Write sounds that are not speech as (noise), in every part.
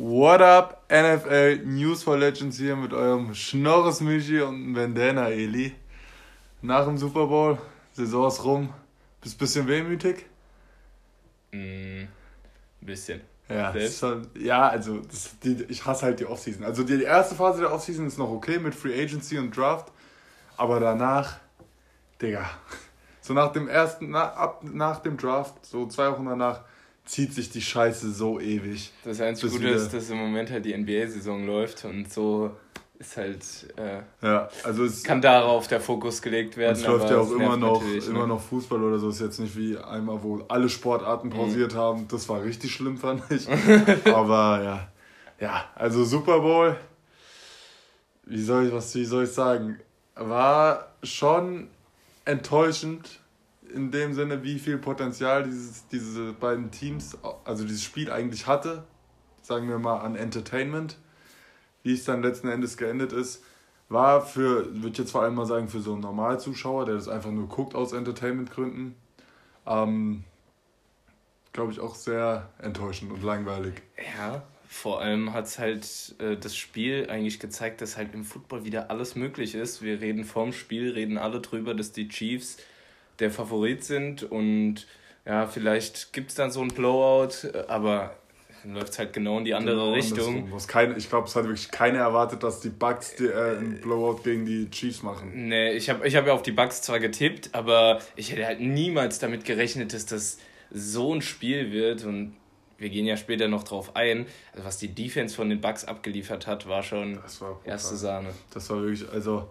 What up, NFL News for Legends hier mit eurem Schnorres Michi und Bandana Eli. Nach dem Super Bowl, Saison ist rum. Bist ein bisschen wehmütig? Mm, ein bisschen. Ja, schon, ja also das, die, ich hasse halt die Offseason. Also die, die erste Phase der Offseason ist noch okay mit Free Agency und Draft. Aber danach, Digga, (laughs) so nach dem ersten, na, ab, nach dem Draft, so zwei Wochen danach, zieht sich die Scheiße so ewig. Das einzige Gute ist, dass im Moment halt die NBA-Saison läuft und so ist halt. Äh, ja, also es kann darauf der Fokus gelegt werden. Es läuft ja auch immer noch, immer ne? noch Fußball oder so. Ist jetzt nicht wie einmal, wo alle Sportarten pausiert mhm. haben. Das war richtig schlimm, fand ich. (laughs) aber ja. Ja, also Super Bowl. Wie soll ich, was, wie soll ich sagen? War schon enttäuschend in dem Sinne, wie viel Potenzial dieses, diese beiden Teams, also dieses Spiel eigentlich hatte, sagen wir mal an Entertainment, wie es dann letzten Endes geendet ist, war für, würde ich jetzt vor allem mal sagen, für so einen Normalzuschauer, der das einfach nur guckt aus Entertainment-Gründen, ähm, glaube ich auch sehr enttäuschend und langweilig. Ja, vor allem hat es halt äh, das Spiel eigentlich gezeigt, dass halt im Football wieder alles möglich ist. Wir reden vorm Spiel, reden alle drüber, dass die Chiefs der Favorit sind und ja, vielleicht gibt es dann so ein Blowout, aber dann läuft es halt genau in die andere genau Richtung. Was keine, ich glaube, es hat wirklich keiner erwartet, dass die Bucks die, äh, einen Blowout gegen die Chiefs machen. Nee, ich habe ich hab ja auf die Bucks zwar getippt, aber ich hätte halt niemals damit gerechnet, dass das so ein Spiel wird und wir gehen ja später noch drauf ein. Also was die Defense von den Bucks abgeliefert hat, war schon war erste Sahne. Das war wirklich, also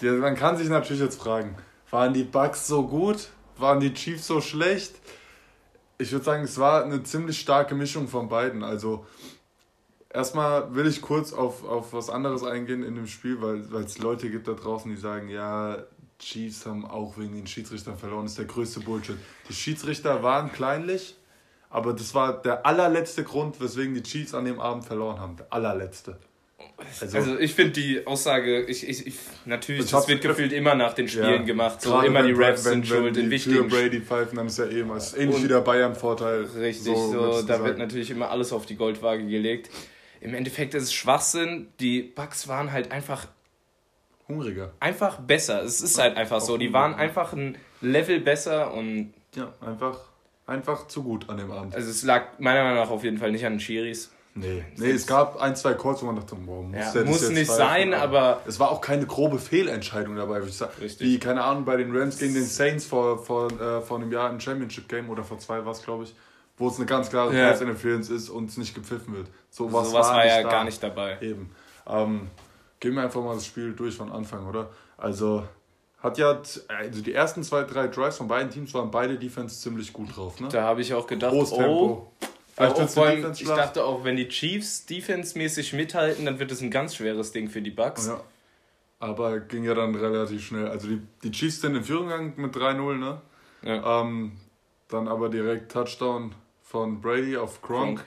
man kann sich natürlich jetzt fragen, waren die Bucks so gut? Waren die Chiefs so schlecht? Ich würde sagen, es war eine ziemlich starke Mischung von beiden. Also erstmal will ich kurz auf, auf was anderes eingehen in dem Spiel, weil es Leute gibt da draußen, die sagen, ja, Chiefs haben auch wegen den Schiedsrichtern verloren. Das ist der größte Bullshit. Die Schiedsrichter waren kleinlich, aber das war der allerletzte Grund, weswegen die Chiefs an dem Abend verloren haben. Der allerletzte. Also, also ich finde die Aussage, ich, ich, ich natürlich, das wird gefühlt immer nach den Spielen ja, gemacht. So immer die Refs sind schuld in wichtigen für Brady pfeifen, dann ist ja eh immer ähnlich wie der Bayern-Vorteil. Richtig, so, so da wird natürlich immer alles auf die Goldwaage gelegt. Im Endeffekt ist es Schwachsinn. Die Bugs waren halt einfach hungriger. Einfach besser. Es ist halt einfach so. Die waren einfach ein Level besser und. Ja, einfach, einfach zu gut an dem Abend. Also es lag meiner Meinung nach auf jeden Fall nicht an den Schiris. Nee, nee es gab ein, zwei Calls, wo man dachte, boah, muss ja, der Muss das nicht sein, aber. Es war auch keine grobe Fehlentscheidung dabei, würde ich sagen. Richtig. Wie, keine Ahnung, bei den Rams gegen den Saints vor, vor, äh, vor einem Jahr im Championship Game oder vor zwei war es, glaube ich, wo es eine ganz klare ja. Interference ist und es nicht gepfiffen wird. So was, so was war, war ja da. gar nicht dabei. Eben. Ähm, gehen wir einfach mal das Spiel durch von Anfang, oder? Also, hat ja, also die ersten zwei, drei Drives von beiden Teams waren beide Defense ziemlich gut drauf, ne? Da habe ich auch gedacht, Groß Tempo. Oh, Vielleicht auch vor allem, ich dachte auch, wenn die Chiefs defensemäßig mithalten, dann wird es ein ganz schweres Ding für die Bucks. Ja. Aber ging ja dann relativ schnell. Also die, die Chiefs sind in Führung gegangen mit 3-0, ne? Ja. Ähm, dann aber direkt Touchdown von Brady auf Gronk. Gronk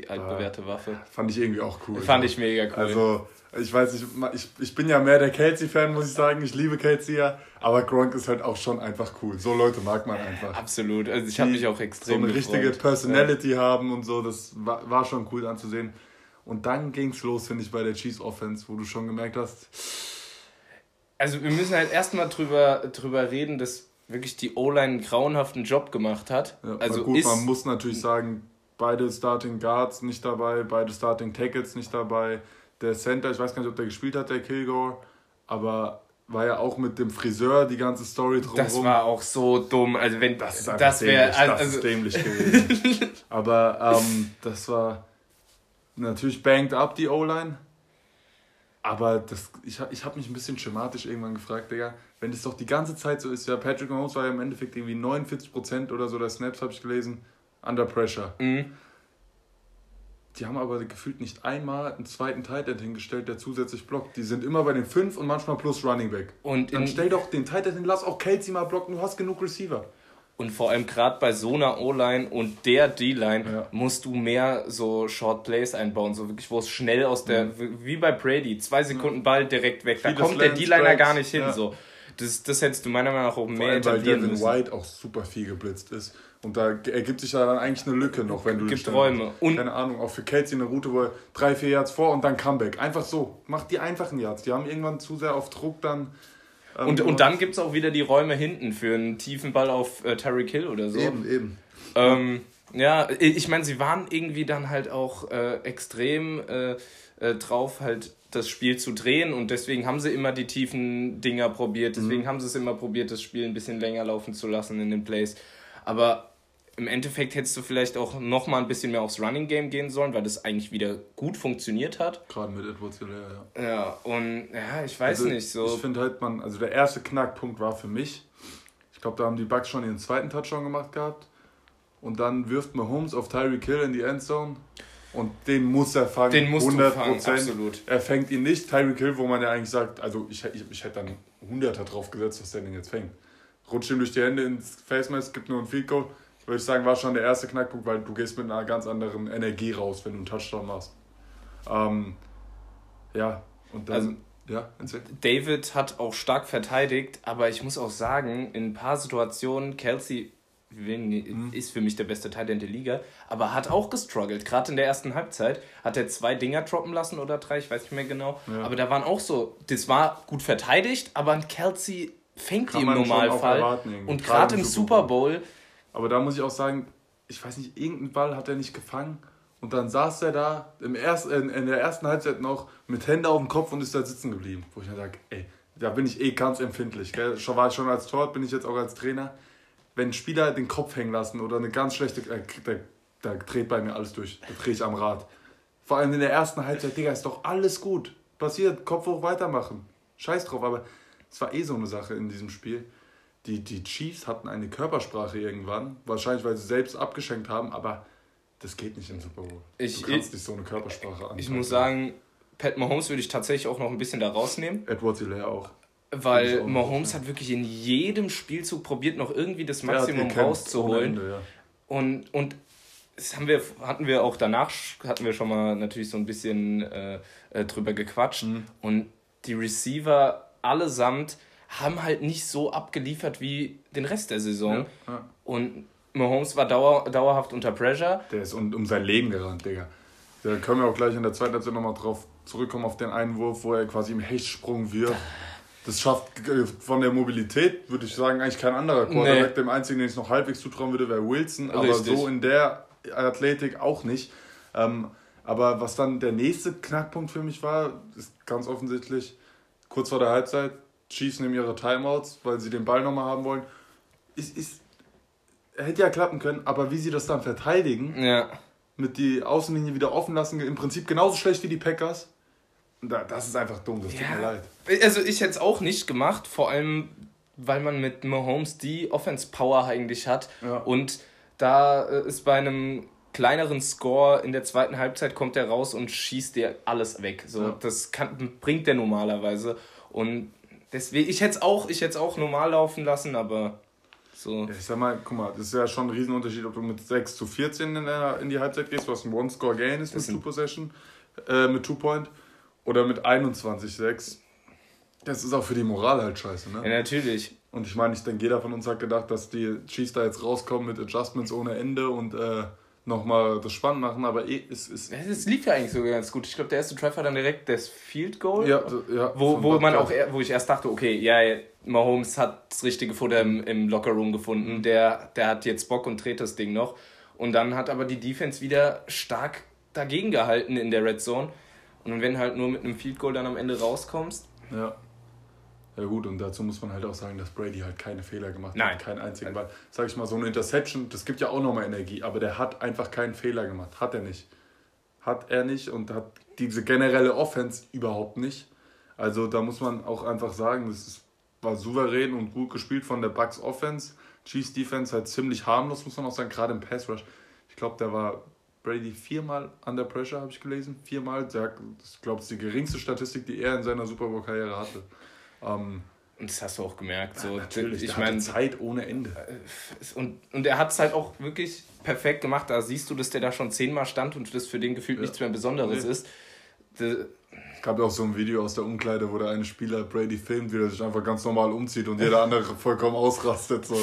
die altbewährte Waffe. Fand ich irgendwie auch cool. Fand ich mega cool. Also ich weiß nicht, ich, ich bin ja mehr der Kelsey-Fan, muss ich sagen. Ich liebe Kelsey ja. Aber Gronk ist halt auch schon einfach cool. So Leute mag man einfach. Absolut. Also ich habe mich auch extrem So eine gefreut. richtige Personality ja. haben und so. Das war, war schon cool anzusehen. Und dann ging es los, finde ich, bei der Chiefs Offense, wo du schon gemerkt hast. Also wir müssen halt erstmal drüber, drüber reden, dass wirklich die O-Line einen grauenhaften Job gemacht hat. Ja, also gut, man muss natürlich sagen, beide Starting Guards nicht dabei, beide Starting Tackles nicht dabei der Center, ich weiß gar nicht, ob der gespielt hat, der Kilgore, aber war ja auch mit dem Friseur die ganze Story drumherum. Das war auch so dumm. Also wenn das das wäre also, das ist dämlich gewesen. (laughs) aber ähm, das war natürlich banked up die O-Line. Aber das, ich, ich habe mich ein bisschen schematisch irgendwann gefragt, Digga, wenn das doch die ganze Zeit so ist, ja, Patrick Mahomes war ja im Endeffekt irgendwie 49% oder so der Snaps, habe ich gelesen, under pressure. Mhm. Die haben aber gefühlt nicht einmal einen zweiten Tight End hingestellt, der zusätzlich blockt. Die sind immer bei den fünf und manchmal plus Running Back. Und Dann stell doch den Tight End hin, lass auch Kelsey mal blocken, du hast genug Receiver. Und vor allem gerade bei so einer O-Line und der D-Line ja. musst du mehr so Short Plays einbauen, so wirklich, wo es schnell aus der, mhm. wie bei Brady, zwei Sekunden Ball direkt weg. Da kommt der D-Liner gar nicht hin. Ja. So. Das, das hättest du meiner Meinung nach auch mehr allem, Weil Devin White auch super viel geblitzt ist. Und da ergibt sich ja dann eigentlich eine Lücke noch, wenn du Gibt Räume. Und keine Ahnung, auch für Kelsey eine Route, wo er drei, vier Yards vor und dann Comeback. Einfach so. Mach die einfachen Yards. Die haben irgendwann zu sehr auf Druck dann. Ähm, und, und dann gibt es auch wieder die Räume hinten für einen tiefen Ball auf äh, Terry Kill oder so. Eben, eben. Ähm, ja, ich meine, sie waren irgendwie dann halt auch äh, extrem äh, äh, drauf, halt das Spiel zu drehen und deswegen haben sie immer die tiefen Dinger probiert, deswegen mhm. haben sie es immer probiert, das Spiel ein bisschen länger laufen zu lassen in den Plays. Aber im Endeffekt hättest du vielleicht auch noch mal ein bisschen mehr aufs Running Game gehen sollen, weil das eigentlich wieder gut funktioniert hat. Gerade mit Edwards Hilaire, ja. Ja, und ja, ich weiß also, nicht so. Ich finde halt, man, also der erste Knackpunkt war für mich, ich glaube, da haben die Bucks schon ihren zweiten Touchdown gemacht gehabt. Und dann wirft Mahomes auf Tyreek Hill in die Endzone. Und den muss er fangen. Den muss 100%. fangen, absolut. Er fängt ihn nicht. Tyreek Hill, wo man ja eigentlich sagt, also ich, ich, ich hätte dann 100er drauf gesetzt, dass der den jetzt fängt. Rutscht ihm durch die Hände ins Face Mask, gibt nur ein Field Goal würde ich sagen, war schon der erste Knackpunkt, weil du gehst mit einer ganz anderen Energie raus, wenn du einen Touchdown machst. Ähm, ja, und dann. Also, ja, David hat auch stark verteidigt, aber ich muss auch sagen, in ein paar Situationen, Kelsey mhm. ist für mich der beste Teil der Liga, aber hat auch gestruggelt. Gerade in der ersten Halbzeit hat er zwei Dinger droppen lassen oder drei, ich weiß nicht mehr genau. Ja. Aber da waren auch so, das war gut verteidigt, aber ein Kelsey fängt die im Normalfall. Und gerade im Super Bowl aber da muss ich auch sagen, ich weiß nicht, irgendeinen Ball hat er nicht gefangen. Und dann saß er da im ersten, in der ersten Halbzeit noch mit Händen auf dem Kopf und ist da sitzen geblieben. Wo ich dann sage, ey, da bin ich eh ganz empfindlich. Gell? Schon war ich schon als Tor, bin ich jetzt auch als Trainer. Wenn Spieler den Kopf hängen lassen oder eine ganz schlechte, äh, da, da dreht bei mir alles durch. Da drehe ich am Rad. Vor allem in der ersten Halbzeit, Digga, ist doch alles gut. Passiert, Kopf hoch weitermachen. Scheiß drauf, aber es war eh so eine Sache in diesem Spiel die, die Chiefs hatten eine Körpersprache irgendwann, wahrscheinlich weil sie selbst abgeschenkt haben, aber das geht nicht im Super Bowl. Ich, du kannst ich, nicht so eine Körpersprache an. Ich muss sagen, Pat Mahomes würde ich tatsächlich auch noch ein bisschen da rausnehmen. Edward Hilaire auch. Weil Mahomes hat wirklich in jedem Spielzug probiert, noch irgendwie das Maximum rauszuholen. Ende, ja. Und, und das haben wir, hatten wir auch danach, hatten wir schon mal natürlich so ein bisschen äh, äh drüber gequatscht. Mhm. Und die Receiver allesamt haben halt nicht so abgeliefert wie den Rest der Saison. Ja, ja. Und Mahomes war dauer, dauerhaft unter Pressure. Der ist um, um sein Leben gerannt, Digga. Da können wir auch gleich in der zweiten Halbzeit nochmal drauf zurückkommen, auf den Einwurf, wo er quasi im Hechtsprung wirft. Das schafft von der Mobilität, würde ich sagen, eigentlich kein anderer Quarterback. Nee. Dem einzigen, den ich noch halbwegs zutrauen würde, wäre Wilson. Aber Richtig. so in der Athletik auch nicht. Ähm, aber was dann der nächste Knackpunkt für mich war, ist ganz offensichtlich kurz vor der Halbzeit Chiefs nehmen ihre Timeouts, weil sie den Ball nochmal haben wollen. Ist, ist, hätte ja klappen können, aber wie sie das dann verteidigen, ja. mit die Außenlinie wieder offen lassen, im Prinzip genauso schlecht wie die Packers. Das ist einfach dumm, das ja. tut mir leid. Also ich hätte es auch nicht gemacht, vor allem weil man mit Mahomes die Offense-Power eigentlich hat. Ja. Und da äh, ist bei einem kleineren Score in der zweiten Halbzeit kommt er raus und schießt dir alles weg. So, ja. Das kann, bringt der normalerweise. Und Deswegen, ich hätte es auch, auch normal laufen lassen, aber so. Ich sag mal, guck mal, das ist ja schon ein Riesenunterschied, ob du mit 6 zu 14 in, der, in die Halbzeit gehst, was ein One-Score-Gain ist mit Two Possession, äh, mit Two Point, oder mit 21-6. Das ist auch für die Moral halt scheiße, ne? Ja, natürlich. Und ich meine, ich denke, jeder von uns hat gedacht, dass die Chiefs da jetzt rauskommen mit Adjustments ohne Ende und äh, nochmal das spannend machen, aber eh, es ist. Es lief ja eigentlich sogar ganz gut. Ich glaube, der erste war dann direkt das Field Goal. Ja, ja. Wo, wo man auch, wo ich erst dachte, okay, ja, Mahomes hat das richtige Futter im, im Lockerroom gefunden. Der, der hat jetzt Bock und dreht das Ding noch. Und dann hat aber die Defense wieder stark dagegen gehalten in der Red Zone. Und wenn halt nur mit einem Field Goal dann am Ende rauskommst. Ja. Ja gut, und dazu muss man halt auch sagen, dass Brady halt keine Fehler gemacht Nein. hat, keinen einzigen Ball. Sag ich mal, so eine Interception, das gibt ja auch nochmal Energie, aber der hat einfach keinen Fehler gemacht. Hat er nicht. Hat er nicht und hat diese generelle Offense überhaupt nicht. Also da muss man auch einfach sagen, das ist, war souverän und gut gespielt von der Bucks Offense. Chiefs Defense halt ziemlich harmlos, muss man auch sagen, gerade im Pass Rush. Ich glaube, der war Brady viermal under pressure, habe ich gelesen. Viermal. Der, ich glaube, das ist die geringste Statistik, die er in seiner Super Bowl-Karriere hatte. Ähm, und das hast du auch gemerkt. So. Ja, natürlich, ich meine Zeit ohne Ende. Äh, und, und er hat es halt auch wirklich perfekt gemacht. Da siehst du, dass der da schon zehnmal stand und das für den gefühlt ja. nichts mehr Besonderes nee. ist. De es gab ja auch so ein Video aus der Umkleide, wo der eine Spieler Brady filmt, wie er sich einfach ganz normal umzieht und jeder andere (laughs) vollkommen ausrastet. So.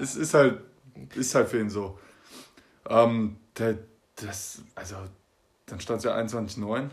Es ist halt ist halt für ihn so. Ähm, der, das, also, dann stand es ja 21-9.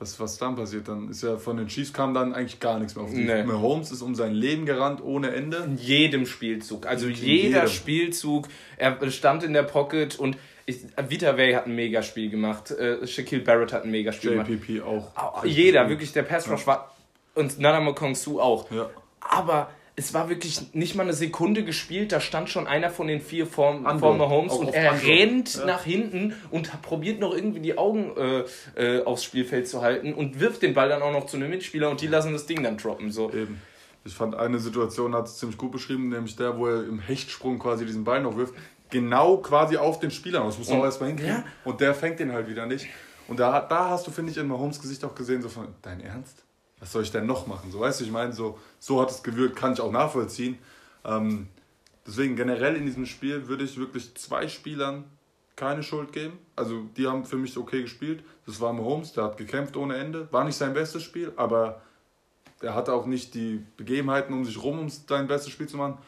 Was, was dann passiert? Dann ist ja von den Chiefs kam dann eigentlich gar nichts mehr auf die. Nee. Mahomes ist um sein Leben gerannt ohne Ende. In jedem Spielzug. Also in jeder jedem. Spielzug. Er stand in der Pocket und ich, Vita Way hat ein Megaspiel gemacht. Äh, Shaquille Barrett hat ein Megaspiel JPP gemacht. auch. Jeder, wirklich, der Pass Rush ja. war. Und Nana Kong Su auch. Ja. Aber es war wirklich nicht mal eine Sekunde gespielt, da stand schon einer von den vier vor, vor Mahomes und er Antwort. rennt ja. nach hinten und probiert noch irgendwie die Augen äh, äh, aufs Spielfeld zu halten und wirft den Ball dann auch noch zu einem Mitspieler und die lassen das Ding dann droppen. So. Eben. Ich fand eine Situation hat es ziemlich gut beschrieben, nämlich der, wo er im Hechtsprung quasi diesen Ball noch wirft, genau quasi auf den Spieler. Das muss man auch erstmal hinkriegen. Ja. Und der fängt den halt wieder nicht. Und da, da hast du, finde ich, in Mahomes Gesicht auch gesehen, so von, dein Ernst? Was soll ich denn noch machen? So, weißt du, ich meine, so, so hat es gewirkt, kann ich auch nachvollziehen. Ähm, deswegen generell in diesem Spiel würde ich wirklich zwei Spielern keine Schuld geben. Also die haben für mich okay gespielt. Das war Mahomes, der hat gekämpft ohne Ende. War nicht sein bestes Spiel, aber er hatte auch nicht die Begebenheiten um sich rum, um sein bestes Spiel zu machen.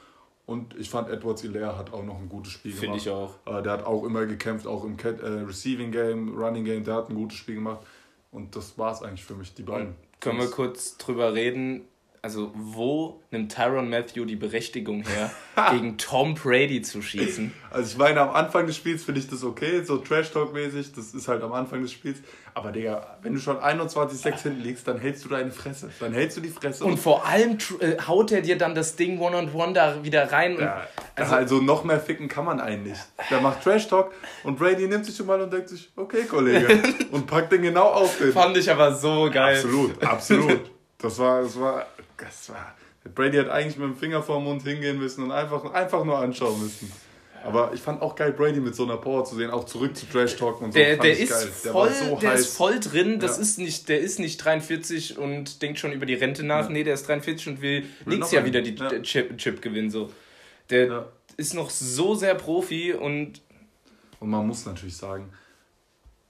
Und ich fand, Edwards Hilaire hat auch noch ein gutes Spiel Find gemacht. Finde ich auch. Äh, der hat auch immer gekämpft, auch im äh, Receiving Game, Running Game, der hat ein gutes Spiel gemacht. Und das war es eigentlich für mich, die beiden. Können wir kurz drüber reden? Also, wo nimmt Tyron Matthew die Berechtigung her, (laughs) gegen Tom Brady zu schießen? Also, ich meine, am Anfang des Spiels finde ich das okay, so Trash-Talk-mäßig, das ist halt am Anfang des Spiels. Aber, Digga, wenn du schon 21-6 hinten liegst, dann hältst du deine Fresse. Dann hältst du die Fresse. Und vor allem äh, haut er dir dann das Ding One-on-One -on -one da wieder rein. Ja, also, also, noch mehr ficken kann man einen nicht. Der macht Trash-Talk und Brady nimmt sich schon mal und denkt sich, okay, Kollege. (laughs) und packt den genau auf den. Fand ich aber so geil. Absolut, absolut. Das war, das war das war. Brady hat eigentlich mit dem Finger vor dem Mund hingehen müssen und einfach, einfach nur anschauen müssen. Aber ich fand auch geil, Brady mit so einer Power zu sehen, auch zurück zu Trash Talk und so. Der, der ist geil. voll, der, so der ist voll drin. Das ja. ist nicht, der ist nicht 43 und denkt schon über die Rente nach. Ja. Nee, der ist 43 und will, will nächstes Jahr wieder die ja. Chip, Chip gewinnen. So. Der ja. ist noch so sehr Profi und. Und man muss natürlich sagen,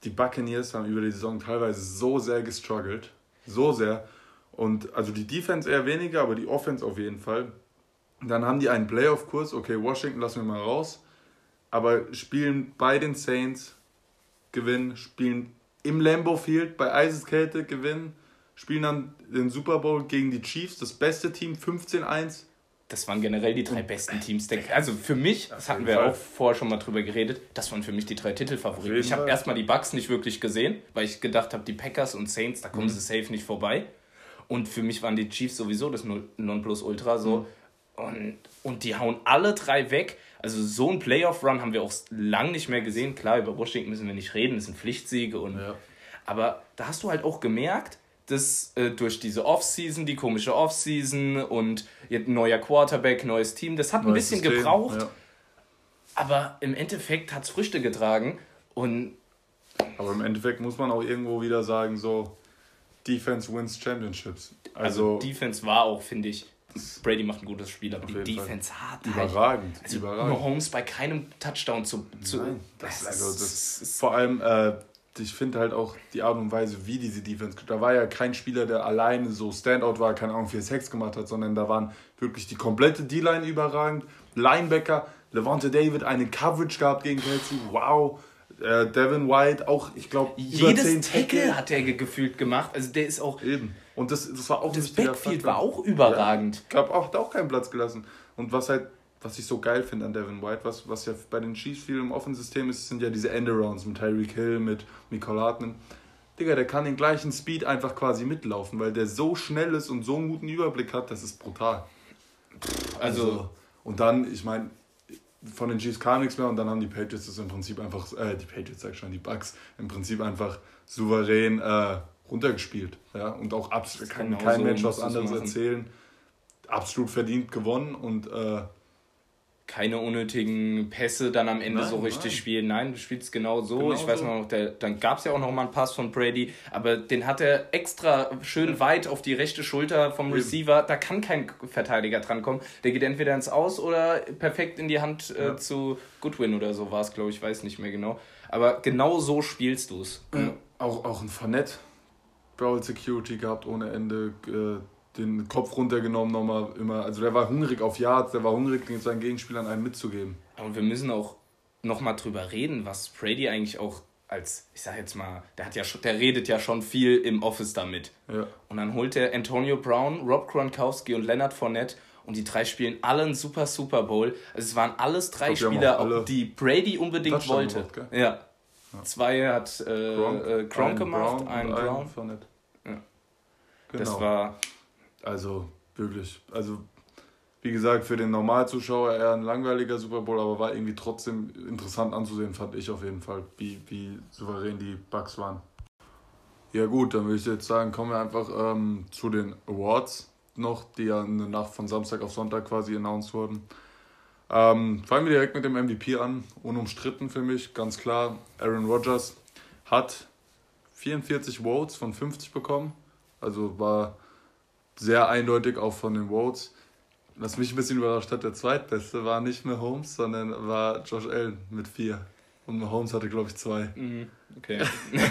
die Buccaneers haben über die Saison teilweise so sehr gestruggelt. So sehr. Und also die Defense eher weniger, aber die Offense auf jeden Fall. Dann haben die einen Playoff-Kurs, okay, Washington lassen wir mal raus, aber spielen bei den Saints, gewinnen, spielen im Lambeau Field bei Eiseskälte, gewinnen, spielen dann den Super Bowl gegen die Chiefs, das beste Team, 15-1. Das waren generell die drei besten Teams. Also für mich, das hatten wir Fall. auch vorher schon mal drüber geredet, das waren für mich die drei Titelfavoriten. Ich habe erstmal die Bucks nicht wirklich gesehen, weil ich gedacht habe, die Packers und Saints, da kommen mhm. sie safe nicht vorbei. Und für mich waren die Chiefs sowieso das Nonplusultra so. Mhm. Und, und die hauen alle drei weg. Also so ein Playoff-Run haben wir auch lang nicht mehr gesehen. Klar, über Washington müssen wir nicht reden, das sind Pflichtsiege. Und, ja. Aber da hast du halt auch gemerkt, dass äh, durch diese Offseason, die komische Offseason und neuer Quarterback, neues Team, das hat neues ein bisschen System, gebraucht. Ja. Aber im Endeffekt hat es Früchte getragen. Und aber im Endeffekt muss man auch irgendwo wieder sagen, so, Defense wins Championships. Also, also Defense war auch, finde ich, Brady macht ein gutes Spiel, aber die Defense Fall. hat halt überragend, also überragend. Mahomes bei keinem Touchdown zu, zu Nein, das, also das ist vor allem äh, ich finde halt auch die Art und Weise, wie diese Defense, da war ja kein Spieler, der alleine so Standout war, keine Ahnung, vier Sex gemacht hat, sondern da waren wirklich die komplette D-Line überragend, Linebacker, Levante David eine Coverage gehabt gegen Kelsey, wow, äh, Devin White auch, ich glaube, jedes Tackle hat er gefühlt gemacht. Also der ist auch. Eben. Und das, das war auch Das Backfield war auch überragend. Ja, gab auch, hat auch keinen Platz gelassen. Und was halt, was ich so geil finde an Devin White, was, was ja bei den Chiefs viel im Offensystem ist, sind ja diese Endarounds mit Tyreek Hill, mit Michael Hartman. Digga, der kann den gleichen Speed einfach quasi mitlaufen, weil der so schnell ist und so einen guten Überblick hat, das ist brutal. Also, also und dann, ich meine, von den Chiefs kam nichts mehr und dann haben die Patriots das im Prinzip einfach, äh, die Patriots sag ich schon, die Bucks im Prinzip einfach souverän äh, runtergespielt. Ja? Und auch absolut, kann kein Mensch was anderes erzählen. Absolut verdient gewonnen und äh, keine unnötigen Pässe dann am Ende nein, so richtig nein. spielen. Nein, du spielst genau so. Genau ich weiß so. noch, der, dann gab es ja auch noch mal einen Pass von Brady, aber den hat er extra schön weit auf die rechte Schulter vom Receiver. Da kann kein Verteidiger drankommen. Der geht entweder ins Aus oder perfekt in die Hand äh, ja. zu Goodwin oder so war es, glaube ich, weiß nicht mehr genau. Aber genau so spielst du es. Ja, auch, auch ein Fournette. Brawl Security gehabt ohne Ende. Äh, den Kopf runtergenommen nochmal immer. Also der war hungrig auf Yards, der war hungrig, seinen Gegenspielern einen mitzugeben. Und wir müssen auch nochmal drüber reden, was Brady eigentlich auch als, ich sag jetzt mal, der hat ja schon, der redet ja schon viel im Office damit. Ja. Und dann holt er Antonio Brown, Rob Gronkowski und Leonard Fournette und die drei spielen alle einen super Super Bowl. Also es waren alles drei glaub, Spieler, die Brady unbedingt wollte. Gemacht, ja. ja. Zwei hat äh, Gronk, äh, Gronk gemacht, Brown einen Brown. Fournette. Ja. Genau. Das war. Also wirklich. Also wie gesagt, für den Normalzuschauer eher ein langweiliger Super Bowl, aber war irgendwie trotzdem interessant anzusehen, fand ich auf jeden Fall, wie, wie souverän die Bucks waren. Ja gut, dann würde ich jetzt sagen, kommen wir einfach ähm, zu den Awards noch, die ja in der Nacht von Samstag auf Sonntag quasi announced wurden. Ähm, fangen wir direkt mit dem MVP an, unumstritten für mich, ganz klar. Aaron Rodgers hat 44 Votes von 50 bekommen, also war sehr eindeutig auch von den Votes. Was mich ein bisschen überrascht hat, der zweitbeste war nicht mehr Holmes, sondern war Josh Allen mit vier. Und Holmes hatte, glaube ich, zwei. Mhm, okay.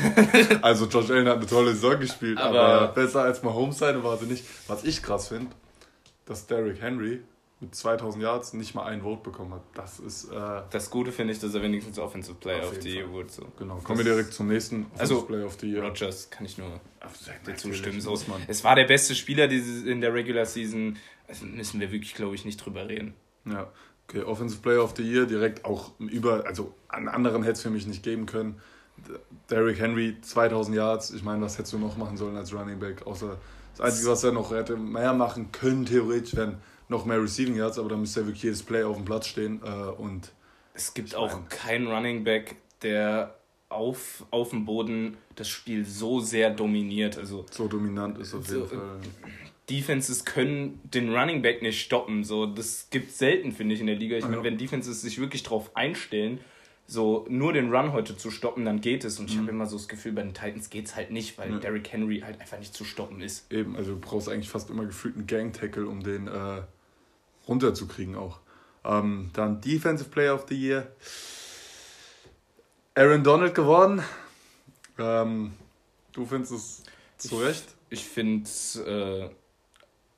(laughs) also Josh Allen hat eine tolle Saison gespielt, aber, aber besser als Mahomes sein war sie nicht. Was ich krass finde, dass Derrick Henry mit 2000 Yards nicht mal ein Vote bekommen hat. Das ist. Äh, das Gute finde ich, dass er wenigstens Offensive Player of the Year wurde. So. Genau, kommen wir direkt zum nächsten Offensive also, Player of the Year. Rogers kann ich nur dir zustimmen. So, es war der beste Spieler dieses, in der Regular Season. Also müssen wir wirklich, glaube ich, nicht drüber reden. Ja, okay. Offensive Player of the Year direkt auch über. Also an anderen hätte es für mich nicht geben können. Derrick Henry, 2000 Yards. Ich meine, was hättest du noch machen sollen als Running Back? Außer das Einzige, was er noch hätte mehr machen können, theoretisch, wären noch mehr Receiving Yards, aber da müsste ja wirklich jedes Play auf dem Platz stehen. Äh, und es gibt auch mein, keinen Running Back, der auf, auf dem Boden das Spiel so sehr dominiert. Also, so dominant ist auf jeden so, Fall. Defenses können den Running Back nicht stoppen. So, das gibt selten, finde ich, in der Liga. Ich ja. meine, wenn Defenses sich wirklich darauf einstellen, so nur den Run heute zu stoppen, dann geht es. Und ich mhm. habe immer so das Gefühl, bei den Titans geht es halt nicht, weil ja. Derrick Henry halt einfach nicht zu stoppen ist. Eben, also du brauchst eigentlich fast immer gefühlt einen Gang-Tackle, um den äh, runterzukriegen auch. Ähm, dann Defensive Player of the Year. Aaron Donald geworden. Ähm, du findest es zu Recht? Ich, ich finde es, äh,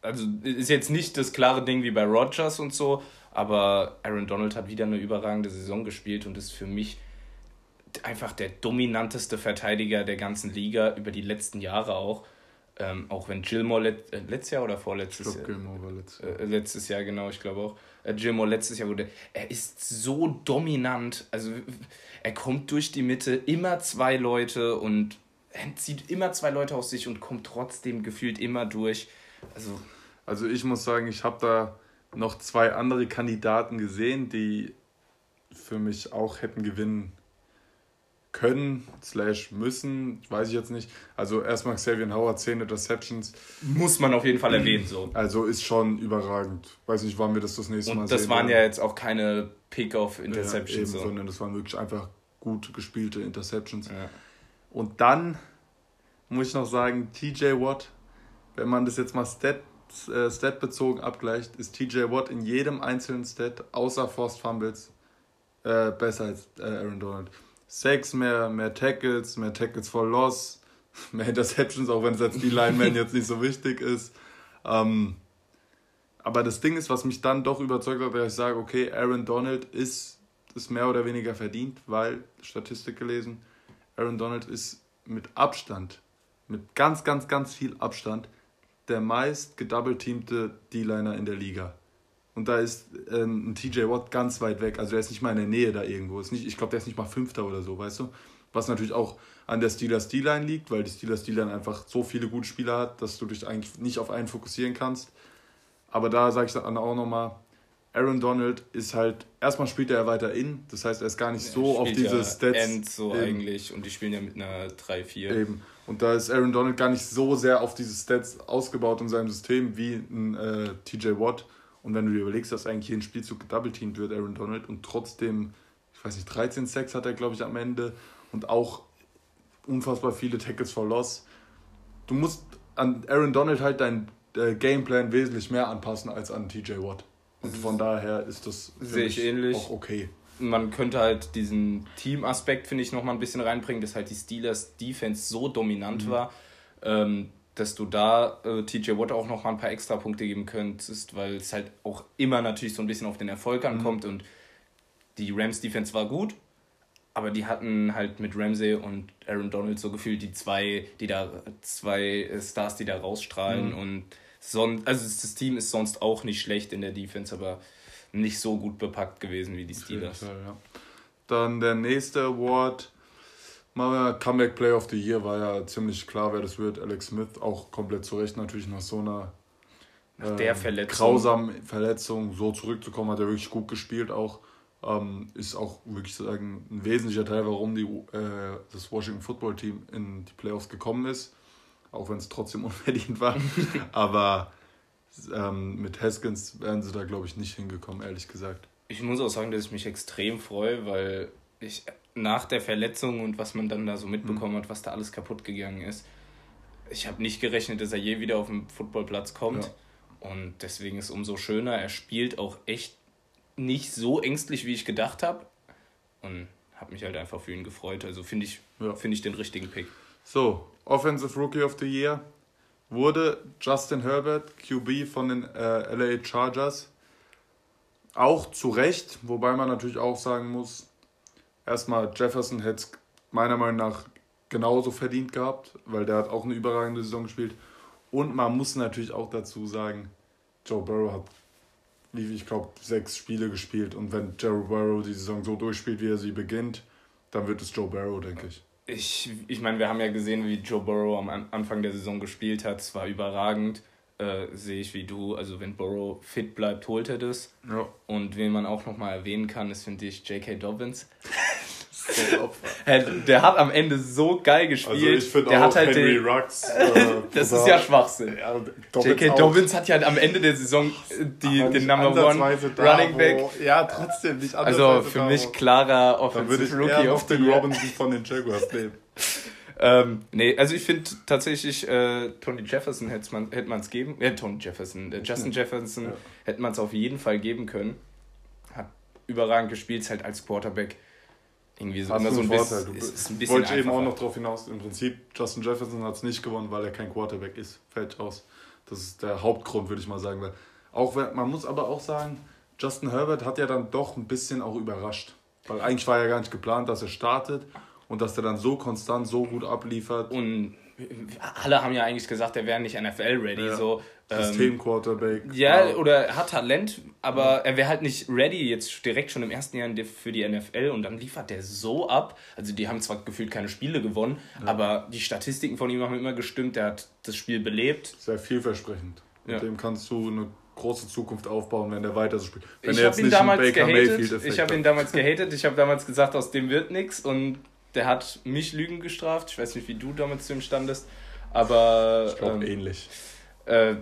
also ist jetzt nicht das klare Ding wie bei Rogers und so, aber Aaron Donald hat wieder eine überragende Saison gespielt und ist für mich einfach der dominanteste Verteidiger der ganzen Liga über die letzten Jahre auch. Ähm, auch wenn Gilmore let, äh, letztes Jahr oder vorletztes ich glaub, Jahr? Gilmore war letztes Jahr. Äh, letztes Jahr, genau, ich glaube auch. Äh, Gilmore letztes Jahr wurde. Er ist so dominant. Also er kommt durch die Mitte, immer zwei Leute und er zieht immer zwei Leute aus sich und kommt trotzdem gefühlt immer durch. Also, also ich muss sagen, ich habe da noch zwei andere Kandidaten gesehen, die für mich auch hätten gewinnen können, slash müssen, weiß ich jetzt nicht. Also erstmal Xavier Howard, 10 Interceptions. Muss man auf jeden Fall erwähnen, so. Also ist schon überragend. Weiß nicht, wann wir das das nächste Und Mal sehen. das waren ja jetzt auch keine Pick-off-Interceptions. Ja, so. sondern das waren wirklich einfach gut gespielte Interceptions. Ja. Und dann muss ich noch sagen, TJ Watt, wenn man das jetzt mal Stat, äh, statbezogen abgleicht, ist TJ Watt in jedem einzelnen Stat, außer Forced Fumbles, äh, besser als äh, Aaron Donald. Sex, mehr, mehr Tackles, mehr Tackles for Loss, (laughs) mehr Interceptions, auch wenn es als die Lineman jetzt nicht so wichtig ist. Ähm, aber das Ding ist, was mich dann doch überzeugt hat, dass ich sage, okay, Aaron Donald ist, ist mehr oder weniger verdient, weil, Statistik gelesen, Aaron Donald ist mit Abstand, mit ganz, ganz, ganz viel Abstand, der meist gedoubleteamte D-Liner in der Liga. Und da ist ähm, ein TJ Watt ganz weit weg. Also er ist nicht mal in der Nähe da irgendwo. Ist nicht, ich glaube, der ist nicht mal Fünfter oder so, weißt du? Was natürlich auch an der Steelers D-Line liegt, weil die Steelers D-Line einfach so viele gute Spieler hat, dass du dich eigentlich nicht auf einen fokussieren kannst. Aber da sage ich dann auch nochmal, Aaron Donald ist halt, erstmal spielt er weiter in, das heißt, er ist gar nicht so auf diese ja Stats. End so eben. eigentlich und die spielen ja mit einer 3-4. Eben. Und da ist Aaron Donald gar nicht so sehr auf diese Stats ausgebaut in seinem System wie ein äh, TJ Watt. Und wenn du dir überlegst, dass eigentlich jeden Spielzug gedoubleteamt wird, Aaron Donald, und trotzdem, ich weiß nicht, 13 Sacks hat er, glaube ich, am Ende und auch unfassbar viele Tackles for Loss. Du musst an Aaron Donald halt dein äh, Gameplan wesentlich mehr anpassen als an TJ Watt. Und von daher ist das sehe ich ähnlich. auch okay. Man könnte halt diesen Team-Aspekt, finde ich, nochmal ein bisschen reinbringen, dass halt die Steelers Defense so dominant mhm. war. Ähm, dass du da äh, TJ Watt auch noch mal ein paar extra Punkte geben könntest, weil es halt auch immer natürlich so ein bisschen auf den Erfolg mhm. ankommt mhm. und die Rams Defense war gut, aber die hatten halt mit Ramsey und Aaron Donald so gefühlt die zwei, die da zwei Stars, die da rausstrahlen mhm. und sonst, also das Team ist sonst auch nicht schlecht in der Defense, aber nicht so gut bepackt gewesen wie die Steelers. Fall, ja. Dann der nächste Award, Comeback Player of the Year, war ja ziemlich klar, wer das wird. Alex Smith, auch komplett zu Recht natürlich nach so einer nach der ähm, Verletzung. grausamen Verletzung so zurückzukommen, hat er wirklich gut gespielt auch. Ähm, ist auch wirklich sagen ein wesentlicher Teil, warum die, äh, das Washington Football Team in die Playoffs gekommen ist. Auch wenn es trotzdem (laughs) unverdient war. (laughs) Aber ähm, mit Haskins wären sie da, glaube ich, nicht hingekommen, ehrlich gesagt. Ich muss auch sagen, dass ich mich extrem freue, weil ich nach der Verletzung und was man dann da so mitbekommen mhm. hat, was da alles kaputt gegangen ist, ich habe nicht gerechnet, dass er je wieder auf den Footballplatz kommt. Ja. Und deswegen ist es umso schöner. Er spielt auch echt nicht so ängstlich, wie ich gedacht habe. Und habe mich halt einfach für ihn gefreut. Also finde ich, ja. Find ich den richtigen Pick. So, Offensive Rookie of the Year wurde Justin Herbert, QB von den äh, LA Chargers. Auch zu Recht, wobei man natürlich auch sagen muss, erstmal Jefferson hätte es meiner Meinung nach genauso verdient gehabt, weil der hat auch eine überragende Saison gespielt. Und man muss natürlich auch dazu sagen, Joe Burrow hat, wie ich glaube, sechs Spiele gespielt. Und wenn Joe Burrow die Saison so durchspielt, wie er sie beginnt, dann wird es Joe Burrow, denke ich. Ich, ich meine, wir haben ja gesehen, wie Joe Burrow am Anfang der Saison gespielt hat. Es war überragend. Äh, sehe ich wie du. Also, wenn Burrow fit bleibt, holt er das. Ja. Und wen man auch nochmal erwähnen kann, ist, finde ich, J.K. Dobbins. (laughs) der hat am Ende so geil gespielt. Also ich finde auch hat halt Henry den, Rux. (laughs) Äh, das ist ja Schwachsinn. Ja, J.K. Dobbins hat ja am Ende der Saison äh, die, den Number One Running Back. Ja, trotzdem nicht Also für mich klarer Offensive Rookie auf den Robinson von den Jaguars nehmen. (laughs) ähm, nee, also ich finde tatsächlich, äh, Tony Jefferson hätte man es geben, äh, Tony Jefferson, äh, Justin Jefferson ja. hätte man es auf jeden Fall geben können. Hat überragend gespielt, halt als Quarterback irgendwie so immer so ein Vorteil. bisschen. Ist, ist ein bisschen wollte eben auch noch darauf hinaus. Im Prinzip, Justin Jefferson hat es nicht gewonnen, weil er kein Quarterback ist. Fällt aus. Das ist der Hauptgrund, würde ich mal sagen. Weil auch man muss aber auch sagen, Justin Herbert hat ja dann doch ein bisschen auch überrascht. Weil eigentlich war ja gar nicht geplant, dass er startet und dass er dann so konstant, so gut abliefert. Und alle haben ja eigentlich gesagt, er wäre nicht NFL-ready. Ja. So, System-Quarterback. Ähm, ja, ja, oder er hat Talent, aber ja. er wäre halt nicht ready jetzt direkt schon im ersten Jahr für die NFL und dann liefert der so ab. Also die haben zwar gefühlt keine Spiele gewonnen, ja. aber die Statistiken von ihm haben immer gestimmt. Er hat das Spiel belebt. Sehr vielversprechend. Mit dem kannst du eine große Zukunft aufbauen, wenn er weiter so spielt. Wenn ich er jetzt nicht damals Baker gehatet. Ich habe ihn damals gehatet. Ich habe damals gesagt, aus dem wird nichts und der hat mich Lügen gestraft. Ich weiß nicht, wie du damals zu ihm standest, aber ich glaube ähm, ähnlich. Äh,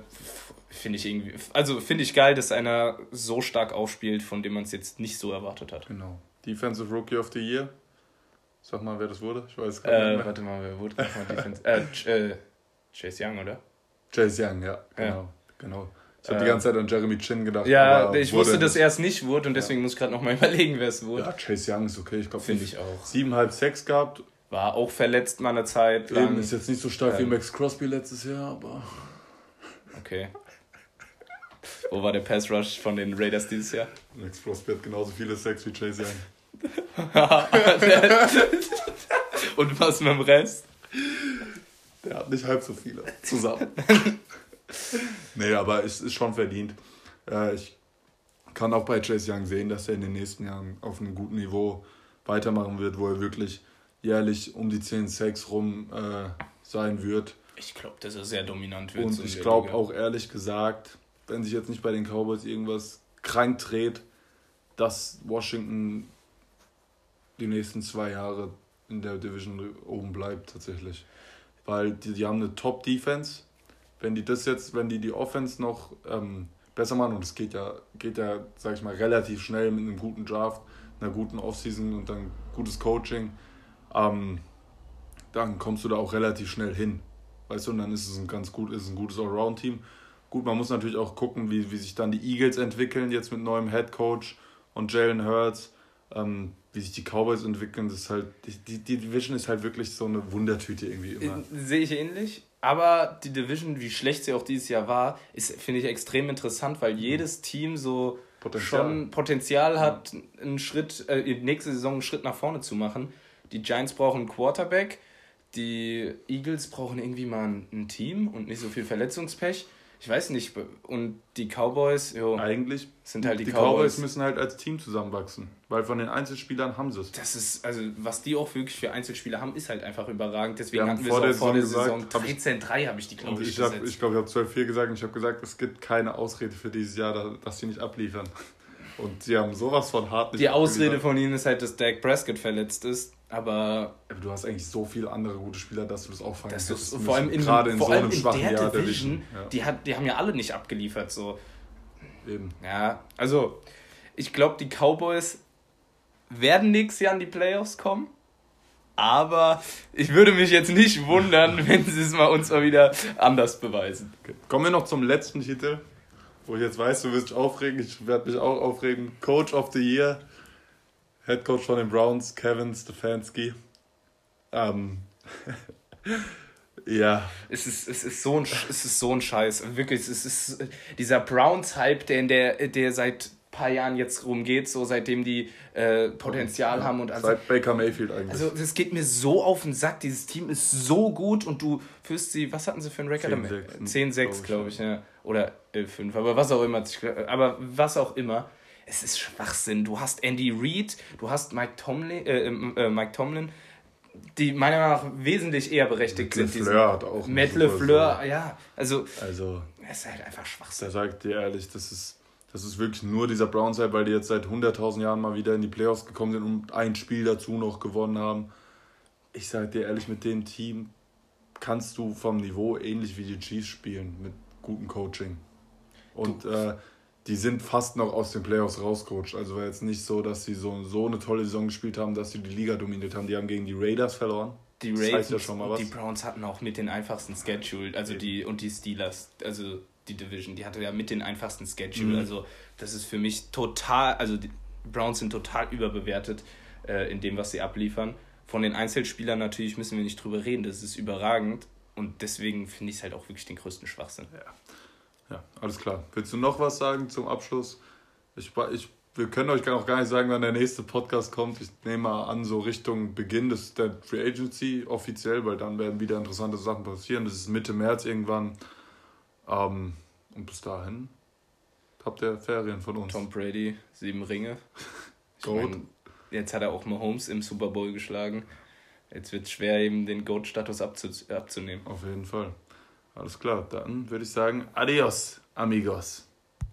finde ich irgendwie, also finde ich geil, dass einer so stark aufspielt, von dem man es jetzt nicht so erwartet hat. Genau. Defensive Rookie of the Year. Sag mal, wer das wurde. Ich weiß gar äh, nicht. Warte mal, wer wurde mal äh, äh, Chase Young, oder? Chase Young, ja, genau. Ja. genau. Ich habe äh, die ganze Zeit an Jeremy Chin gedacht. Ja, ich wusste, dass er es nicht wurde und deswegen ja. muss ich gerade nochmal (laughs) überlegen, wer es wurde. Ja, Chase Young ist okay. Ich glaube, finde ich auch. Siebeneinhalb Sex gehabt. War auch verletzt mal eine Zeit lang. Eben, ist jetzt nicht so stark ähm, wie Max Crosby letztes Jahr, aber. Okay. Wo war der Pass Rush von den Raiders dieses Jahr? Max Crosby hat genauso viele Sex wie Chase Young. (laughs) Und was mit dem Rest? Der hat nicht halb so viele (laughs) zusammen. Nee, aber es ist schon verdient. Äh, ich kann auch bei Chase Young sehen, dass er in den nächsten Jahren auf einem guten Niveau weitermachen wird, wo er wirklich jährlich um die 10 Sex rum äh, sein wird. Ich glaube, dass er sehr dominant wird. Und so ich glaube auch ehrlich gesagt, wenn sich jetzt nicht bei den Cowboys irgendwas krank dreht, dass Washington die nächsten zwei Jahre in der Division oben bleibt tatsächlich. Weil die, die haben eine Top-Defense. Wenn die das jetzt, wenn die die Offense noch ähm, besser machen, und es geht ja, geht ja, sag ich mal, relativ schnell mit einem guten Draft, einer guten Offseason und dann gutes Coaching, ähm, dann kommst du da auch relativ schnell hin. Weißt du, und dann ist es ein ganz gut, ist ein gutes Allround-Team. Gut, man muss natürlich auch gucken, wie, wie sich dann die Eagles entwickeln, jetzt mit neuem Head Coach und Jalen Hurts. Ähm, wie sich die Cowboys entwickeln, das ist halt, die, die Division ist halt wirklich so eine Wundertüte irgendwie immer. Sehe ich ähnlich. Aber die Division, wie schlecht sie auch dieses Jahr war, ist, finde ich, extrem interessant, weil jedes Team so Potenzial. schon Potenzial hat, einen Schritt, äh, nächste Saison einen Schritt nach vorne zu machen. Die Giants brauchen einen Quarterback, die Eagles brauchen irgendwie mal ein, ein Team und nicht so viel Verletzungspech ich weiß nicht, und die Cowboys, jo, eigentlich sind halt die, die Cowboys. Cowboys müssen halt als Team zusammenwachsen, weil von den Einzelspielern haben sie es. Das ist, also was die auch wirklich für Einzelspieler haben, ist halt einfach überragend. Deswegen hatten wir es auch vor der Saison 13-3 habe ich die, glaube ich, Ich glaube, ich, glaub, ich habe 12-4 gesagt und ich habe gesagt, es gibt keine Ausrede für dieses Jahr, dass sie nicht abliefern. Und sie haben sowas von hart nicht Die Ausrede von ihnen ist halt, dass Dak Prescott verletzt ist. Aber, aber du hast eigentlich so viele andere gute Spieler, dass du das auch fangen kannst. Vor allem in, gerade in vor so einem schwachen der Jahr Division, der ja. die, hat, die haben ja alle nicht abgeliefert. So. Eben. Ja, also ich glaube, die Cowboys werden nächstes Jahr in die Playoffs kommen. Aber ich würde mich jetzt nicht wundern, (laughs) wenn sie es mal uns mal wieder anders beweisen. Okay. Kommen wir noch zum letzten Titel, wo ich jetzt weiß, du wirst dich aufregen. Ich werde mich auch aufregen. Coach of the Year Head Coach von den Browns, Kevin Stefanski. Ähm, (laughs) ja. Es ist, es, ist so ein, es ist so ein Scheiß. Wirklich, es ist dieser Browns-Hype, der, in der, der seit ein paar Jahren jetzt rumgeht, so seitdem die äh, Potenzial ja, haben und also, Seit Baker Mayfield eigentlich. Also das geht mir so auf den Sack. Dieses Team ist so gut und du führst sie, was hatten sie für einen Rekord? 10-6, glaube ich, ja. Oder 11-5, aber was auch immer. Aber was auch immer es ist Schwachsinn. Du hast Andy Reid, du hast Mike Tomlin, äh, äh, Mike Tomlin die meiner Meinung nach wesentlich eher berechtigt Matt sind. LeFleur hat auch Matt LeFleur, so. ja, also, also es ist halt einfach Schwachsinn. Da sagt dir ehrlich, das ist, das ist wirklich nur dieser Brownside, weil die jetzt seit 100.000 Jahren mal wieder in die Playoffs gekommen sind und ein Spiel dazu noch gewonnen haben. Ich sag dir ehrlich, mit dem Team kannst du vom Niveau ähnlich wie die Chiefs spielen, mit gutem Coaching. Und äh, die sind fast noch aus den Playoffs rausgerutscht. Also war jetzt nicht so, dass sie so, so eine tolle Saison gespielt haben, dass sie die Liga dominiert haben. Die haben gegen die Raiders verloren. Die Raiders heißt ja schon mal was. die Browns hatten auch mit den einfachsten Schedule, also die und die Steelers, also die Division, die hatte ja mit den einfachsten Schedule. Mhm. Also das ist für mich total, also die Browns sind total überbewertet äh, in dem, was sie abliefern. Von den Einzelspielern natürlich müssen wir nicht drüber reden, das ist überragend. Und deswegen finde ich es halt auch wirklich den größten Schwachsinn. Ja. Ja, alles klar. Willst du noch was sagen zum Abschluss? Ich, ich, wir können euch auch gar nicht sagen, wann der nächste Podcast kommt. Ich nehme mal an, so Richtung Beginn des, der Free Agency offiziell, weil dann werden wieder interessante Sachen passieren. Das ist Mitte März irgendwann. Ähm, und bis dahin habt ihr Ferien von uns. Tom Brady, sieben Ringe. (laughs) Mein, jetzt hat er auch Mahomes im Super Bowl geschlagen. Jetzt wird es schwer, ihm den Goat-Status abzunehmen. Auf jeden Fall. Alles klar, dann würde ich sagen, adios, amigos.